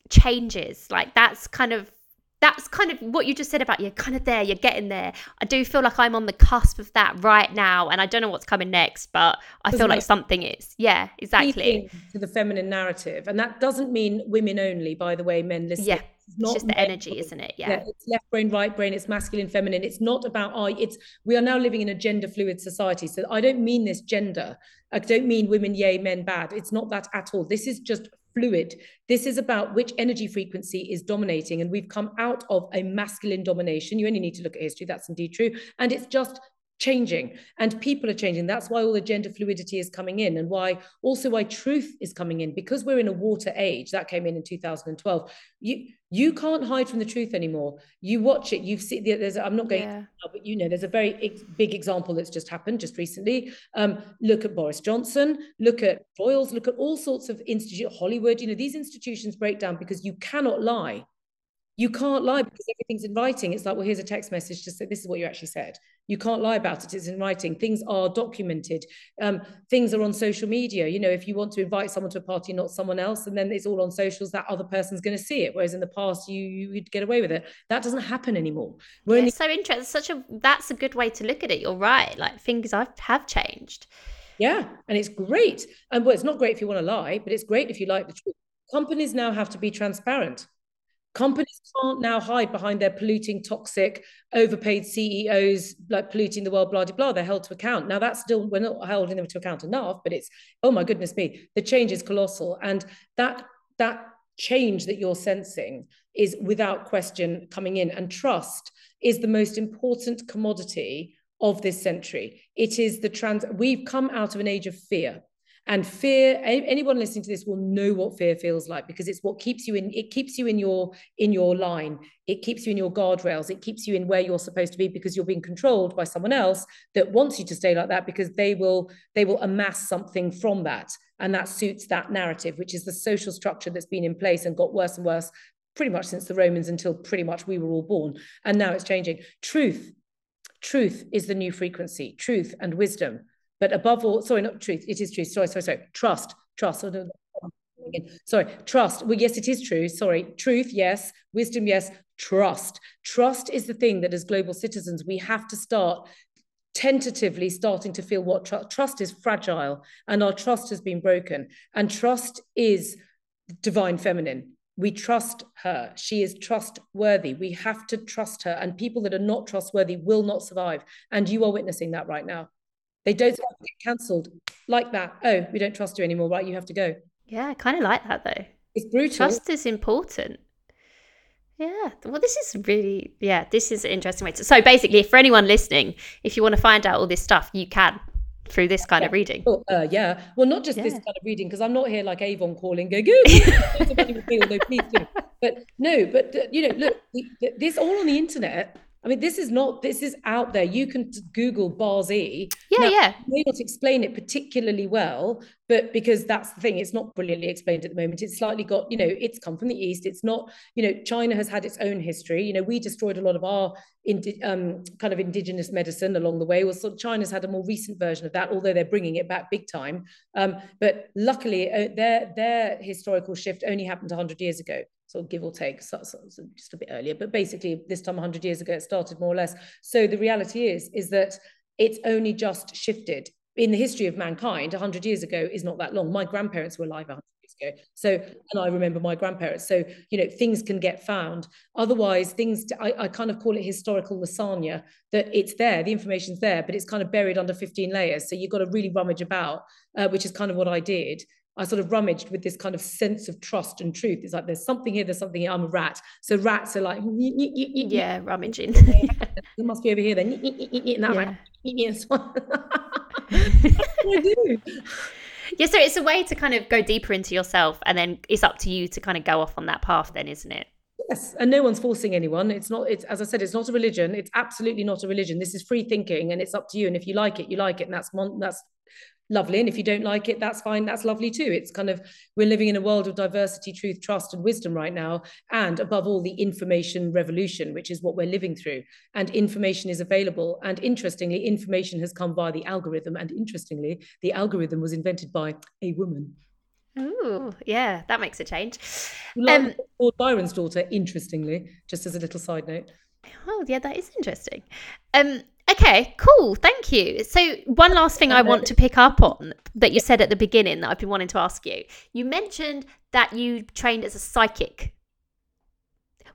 changes. Like that's kind of that's kind of what you just said about you're kind of there, you're getting there. I do feel like I'm on the cusp of that right now, and I don't know what's coming next, but I feel like something is. Yeah, exactly. To the feminine narrative, and that doesn't mean women only. By the way, men listen. Yeah, it's just the energy, isn't it? Yeah. yeah. It's left brain, right brain. It's masculine, feminine. It's not about I. It's we are now living in a gender fluid society. So I don't mean this gender. I don't mean women yay, men bad. It's not that at all. This is just fluid. This is about which energy frequency is dominating. And we've come out of a masculine domination. You only need to look at history. That's indeed true. And it's just changing and people are changing. That's why all the gender fluidity is coming in and why also why truth is coming in. Because we're in a water age that came in in 2012 you you can't hide from the truth anymore. You watch it you've seen there's i'm not going yeah. to, but you know there's a very ex- big example that's just happened just recently. Um, look at boris johnson look at royals look at all sorts of institute hollywood you know these institutions break down because you cannot lie you can't lie because everything's in writing. It's like, well, here's a text message to say this is what you actually said. You can't lie about it. It's in writing. Things are documented. Um, things are on social media. You know, if you want to invite someone to a party, not someone else, and then it's all on socials, that other person's going to see it. Whereas in the past, you you would get away with it. That doesn't happen anymore. We're yeah, the- so interesting. Such a that's a good way to look at it. You're right. Like things have have changed. Yeah, and it's great. And well, it's not great if you want to lie, but it's great if you like the truth. Companies now have to be transparent. Companies can't now hide behind their polluting, toxic, overpaid CEOs, like polluting the world, blah, blah, blah. They're held to account. Now, that's still, we're not holding them to account enough, but it's, oh my goodness me, the change is colossal. And that, that change that you're sensing is without question coming in. And trust is the most important commodity of this century. It is the trans, we've come out of an age of fear and fear anyone listening to this will know what fear feels like because it's what keeps you in it keeps you in your in your line. It keeps you in your guardrails. It keeps you in where you're supposed to be because you're being controlled by someone else that wants you to stay like that because they will they will amass something from that. And that suits that narrative which is the social structure that's been in place and got worse and worse pretty much since the romans until pretty much we were all born. And now it's changing. Truth truth is the new frequency. Truth and wisdom but above all, sorry, not truth, it is truth. Sorry, sorry, sorry. Trust, trust. Oh, sorry, trust. Well, yes, it is true. Sorry, truth, yes. Wisdom, yes. Trust. Trust is the thing that as global citizens, we have to start tentatively starting to feel what tr- trust is fragile and our trust has been broken. And trust is divine feminine. We trust her. She is trustworthy. We have to trust her. And people that are not trustworthy will not survive. And you are witnessing that right now. They don't get cancelled like that. Oh, we don't trust you anymore. Right, you have to go. Yeah, I kind of like that though. It's brutal. Trust is important. Yeah. Well, this is really, yeah, this is an interesting way to. So basically, for anyone listening, if you want to find out all this stuff, you can through this kind yeah. of reading. Well, uh, yeah. Well, not just yeah. this kind of reading, because I'm not here like Avon calling, go, go, no, please do. But no, but uh, you know, look, this all on the internet I mean, this is not, this is out there. You can Google Bazi. Yeah, now, yeah. May not explain it particularly well, but because that's the thing, it's not brilliantly explained at the moment. It's slightly got, you know, it's come from the East. It's not, you know, China has had its own history. You know, we destroyed a lot of our indi- um, kind of indigenous medicine along the way. Well, so China's had a more recent version of that, although they're bringing it back big time. Um, but luckily, uh, their, their historical shift only happened 100 years ago sort of give or take, so, so, so just a bit earlier. But basically, this time 100 years ago, it started more or less. So the reality is, is that it's only just shifted. in the history of mankind 100 years ago is not that long my grandparents were alive 100 years ago so and i remember my grandparents so you know things can get found otherwise things I, I kind of call it historical lasagna that it's there the information's there but it's kind of buried under 15 layers so you've got to really rummage about uh, which is kind of what i did I sort of rummaged with this kind of sense of trust and truth. It's like there's something here, there's something here. I'm a rat. So rats are like yeah, rummaging. it must be over here then. And that rat. Yes. I do. Yeah, so it's a way to kind of go deeper into yourself, and then it's up to you to kind of go off on that path, then, isn't it? Yes, and no one's forcing anyone. It's not. It's as I said, it's not a religion. It's absolutely not a religion. This is free thinking, and it's up to you. And if you like it, you like it, and that's mon- that's lovely. And if you don't like it, that's fine. That's lovely too. It's kind of, we're living in a world of diversity, truth, trust, and wisdom right now. And above all, the information revolution, which is what we're living through. And information is available. And interestingly, information has come via the algorithm. And interestingly, the algorithm was invented by a woman. Oh, yeah, that makes a change. Um, Lord Byron's daughter, interestingly, just as a little side note. Oh, yeah, that is interesting. Um, Okay, cool. Thank you. So, one last thing I want to pick up on that you said at the beginning that I've been wanting to ask you. You mentioned that you trained as a psychic.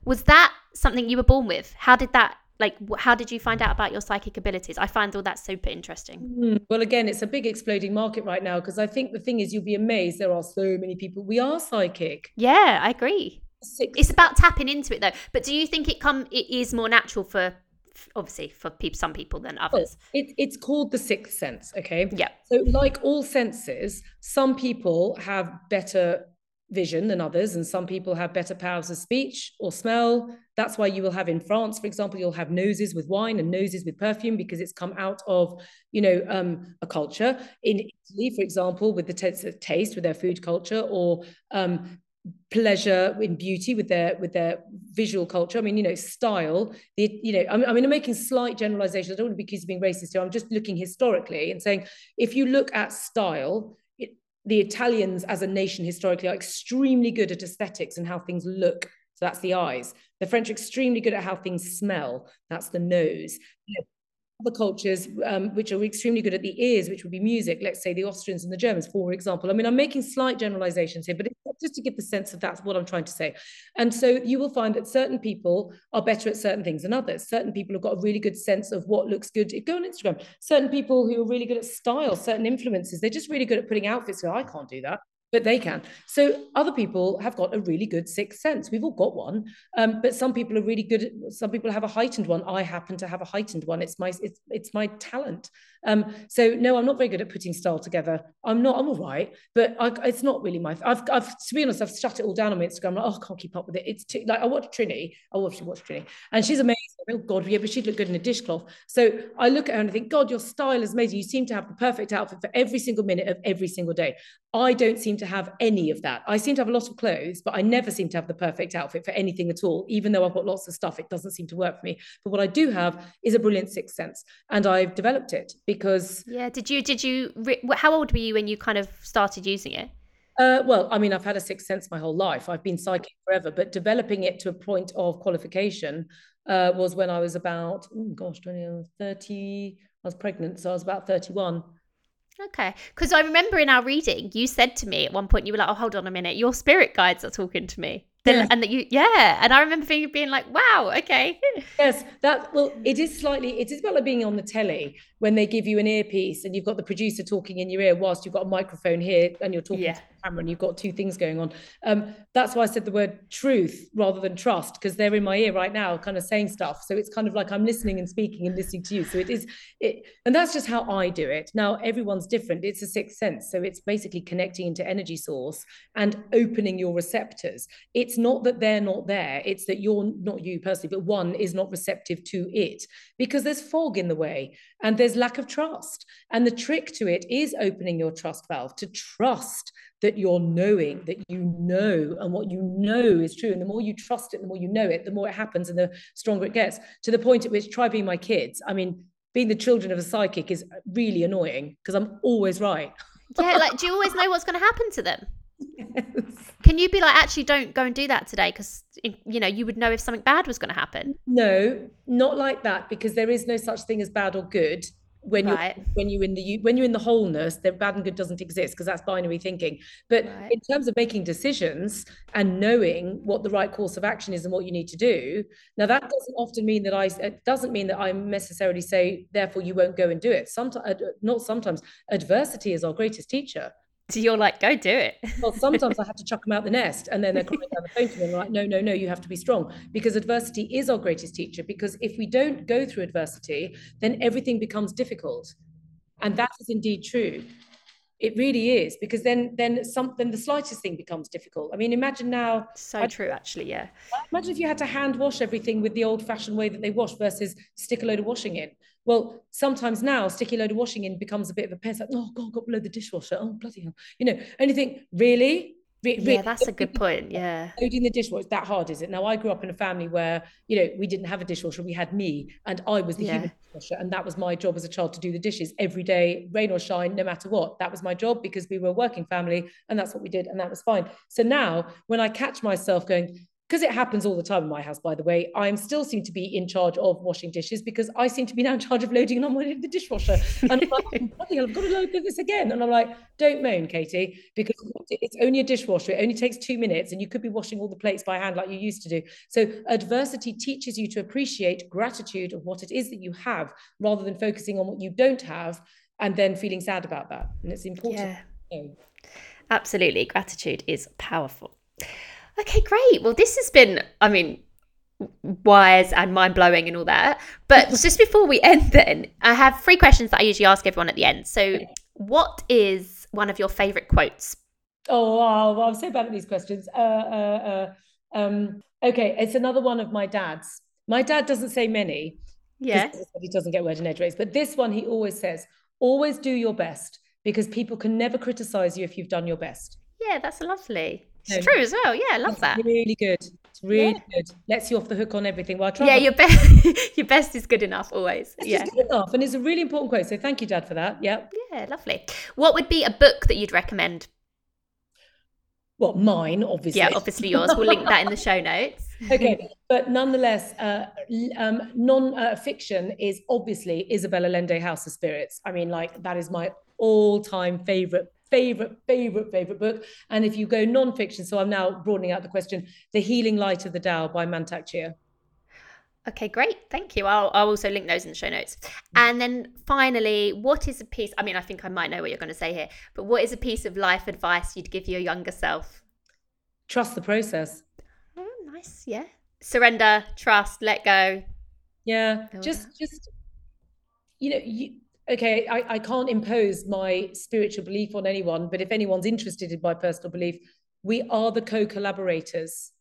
Was that something you were born with? How did that like how did you find out about your psychic abilities i find all that super interesting mm, well again it's a big exploding market right now because i think the thing is you'll be amazed there are so many people we are psychic yeah i agree Six. it's about tapping into it though but do you think it come it is more natural for obviously for people, some people than others. it, it's called the sixth sense. Okay. Yeah. So, like all senses, some people have better vision than others, and some people have better powers of speech or smell. That's why you will have in France, for example, you'll have noses with wine and noses with perfume because it's come out of, you know, um, a culture. In Italy, for example, with the t- taste, with their food culture, or um, pleasure in beauty with their with their visual culture. I mean, you know, style. The you know, I mean, I'm making slight generalizations. I don't want to be accused of being racist here. I'm just looking historically and saying if you look at style, it, the Italians as a nation historically are extremely good at aesthetics and how things look. So that's the eyes. The French are extremely good at how things smell. That's the nose. You know, other cultures um, which are extremely good at the ears, which would be music, let's say the Austrians and the Germans, for example. I mean, I'm making slight generalizations here, but just to give the sense of that's what I'm trying to say. And so you will find that certain people are better at certain things than others. Certain people have got a really good sense of what looks good. Go on Instagram. Certain people who are really good at style, certain influences, they're just really good at putting outfits. So I can't do that but they can. So other people have got a really good sixth sense. We've all got one, um, but some people are really good. Some people have a heightened one. I happen to have a heightened one. It's my it's it's my talent. Um, so no, I'm not very good at putting style together. I'm not. I'm all right, but I, it's not really my. I've, I've to be honest, I've shut it all down on my Instagram. I'm like, oh, I can't keep up with it. It's too, like I watch Trinny. I watch watch Trinny, and she's amazing. Oh God, yeah, but she'd look good in a dishcloth. So I look at her and I think, God, your style is amazing. You seem to have the perfect outfit for every single minute of every single day. I don't seem to have any of that. I seem to have a lot of clothes, but I never seem to have the perfect outfit for anything at all. Even though I've got lots of stuff, it doesn't seem to work for me. But what I do have is a brilliant sixth sense, and I've developed it because. Yeah. Did you? Did you? How old were you when you kind of started using it? Uh, well, I mean, I've had a sixth sense my whole life. I've been psychic forever, but developing it to a point of qualification uh, was when I was about, oh gosh, 20, 30, I was pregnant, so I was about 31. Okay. Because I remember in our reading, you said to me at one point, you were like, oh, hold on a minute, your spirit guides are talking to me. Yeah. And that you, yeah. And I remember being, being like, wow, okay. yes. That, well, it is slightly, it is about like being on the telly when they give you an earpiece and you've got the producer talking in your ear whilst you've got a microphone here and you're talking yeah to the camera and you've got two things going on. Um, that's why I said the word truth rather than trust, because they're in my ear right now, kind of saying stuff. So it's kind of like I'm listening and speaking and listening to you. So it is, it, and that's just how I do it. Now everyone's different. It's a sixth sense. So it's basically connecting into energy source and opening your receptors. It's not that they're not there. It's that you're not you personally, but one is not receptive to it because there's fog in the way and there's lack of trust. And the trick to it is opening your trust valve to trust that you're knowing that you know and what you know is true. And the more you trust it the more you know it the more it happens and the stronger it gets to the point at which try being my kids. I mean being the children of a psychic is really annoying because i'm always right. Yeah like do you always know what's going to happen to them yes. can you be like actually don't go and do that today because you know you would know if something bad was going to happen no not like that because there is no such thing as bad or good when Right. you're when you're in the you- when you're in the wholeness, then bad and good doesn't exist because that's binary thinking. But Right. in terms of making decisions and knowing what the right course of action is and what you need to do, now that doesn't often mean that I it doesn't mean that I necessarily say therefore you won't go and do it. Sometimes, uh, not sometimes, adversity is our greatest teacher. So you're like, go do it. Well, sometimes I have to chuck them out the nest and then they're crying down the phone to me and I'm like, no, no, no, you have to be strong because adversity is our greatest teacher. Because if we don't go through adversity, then everything becomes difficult. And that is indeed true. It really is because then then something the slightest thing becomes difficult. I mean, imagine now, So I- true, actually. Yeah. imagine if you had to hand wash everything with the old fashioned way that they wash versus stick a load of washing in. Well, sometimes now stick a load of washing in becomes a bit of a pain. It's like, oh God, got below the dishwasher. Oh, bloody hell. You know, think, really? Re- Yeah, really? that's a good point. Yeah. loading the dishwasher that hard is it now i grew up in a family where you know we didn't have a dishwasher we had me and i was the Yeah. human dishwasher and that was my job as a child to do the dishes every day rain or shine no matter what that was my job because we were a working family and that's what we did and that was fine so now when i catch myself going because it happens all the time in my house, by the way, I am still seem to be in charge of washing dishes because I seem to be now in charge of loading and unloading the dishwasher. And I'm like, "Oh, bloody hell, I've got to load this again. And I'm like, don't moan, Katie, because it's only a dishwasher. It only takes two minutes and you could be washing all the plates by hand like you used to do. So adversity teaches you to appreciate gratitude of what it is that you have rather than focusing on what you don't have and then feeling sad about that. And it's important. Yeah. Absolutely. Gratitude is powerful. Okay, great. Well, this has been, I mean, wise and mind blowing and all that. But just before we end, then, I have three questions that I usually ask everyone at the end. So, what is one of your favorite quotes? Oh, wow. I'm so bad at these questions. Uh, uh, uh, um, okay, it's another one of my dad's. My dad doesn't say many. Yeah. as I said, He doesn't get word in edgeways. But this one, he always says, always do your best because people can never criticize you if you've done your best. Yeah, that's lovely. It's true as well. Yeah, I love that. Really good. It's really good. Lets you off the hook on everything. Well, Yeah, your best your best is good enough always. it's Yeah. good enough. And it's a really important quote. So thank you, Dad, for that. Yeah. Yeah, lovely. What would be a book that you'd recommend? Well, mine, obviously. Yeah, obviously yours. We'll link that in the show notes. okay, but nonetheless, uh, um, non-fiction is obviously Isabel Allende, House of Spirits. I mean, like that is my all-time favorite, favorite, favorite, favorite book. And if you go non-fiction, so I'm now broadening out the question: The Healing Light of the Tao by Mantak Chia. Okay, great. Thank you. I'll, I'll also link those in the show notes. Mm. And then finally, what is a piece? I mean, I think I might know what you're going to say here, but what is a piece of life advice you'd give your younger self? Trust the process. Oh, nice. Yeah. Surrender, trust, let go. Yeah, we just, just, you know, you. Okay, I, I can't impose my spiritual belief on anyone, but if anyone's interested in my personal belief, we are the co-collaborators.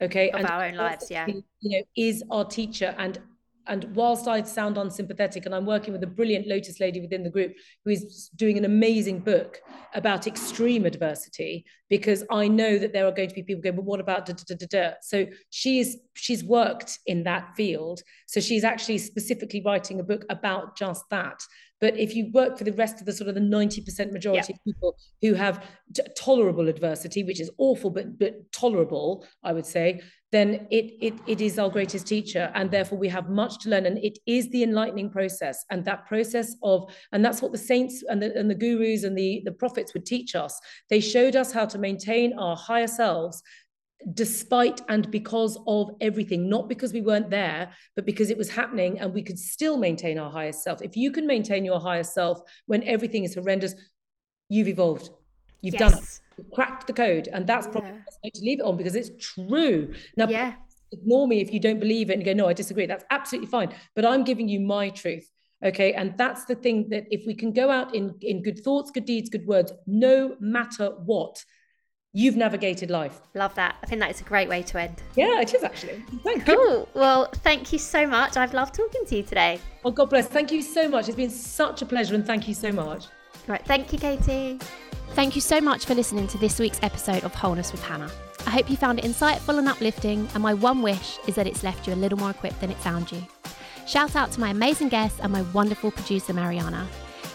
Okay, Of our own lives, yeah. you know, is our teacher and and whilst I sound unsympathetic, and I'm working with a brilliant Lotus lady within the group who is doing an amazing book about extreme adversity, because I know that there are going to be people going, but what about da, da, da, da, da? So she is she's worked in that field. So she's actually specifically writing a book about just that. But if you work for the rest of the sort of the 90% majority of people who have t- tolerable adversity, which is awful, but but tolerable, I would say, then it, it it is our greatest teacher. And therefore we have much to learn. And it is the enlightening process. And that process of, and that's what the saints and the and the gurus and the, the prophets would teach us. They showed us how to maintain our higher selves despite and because of everything, not because we weren't there, but because it was happening and we could still maintain our highest self. If you can maintain your higher self when everything is horrendous, you've evolved. You've done it. You've cracked the code. And that's probably Yeah. the best to leave it on because it's true. Now, Yeah. ignore me if you don't believe it and go, no, I disagree. That's absolutely fine. But I'm giving you my truth. Okay. And that's the thing that if we can go out in, in good thoughts, good deeds, good words, no matter what, you've navigated life. Love that. I think that is a great way to end. Yeah, it is actually. Thank you. Cool. Well, thank you so much. I've loved talking to you today. Oh, God bless. Thank you so much. It's been such a pleasure and thank you so much. Right. Thank you, Katie. Thank you so much for listening to this week's episode of Wholeness with Hannah. I hope you found it insightful and uplifting, and my one wish is that it's left you a little more equipped than it found you. Shout out to my amazing guests and my wonderful producer, Mariana.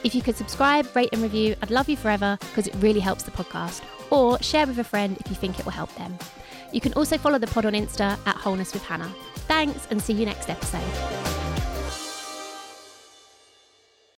If you could subscribe, rate, and review, I'd love you forever because it really helps the podcast. Or share with a friend if you think it will help them. You can also follow the pod on Insta at Wholeness with Hannah. Thanks, and see you next episode.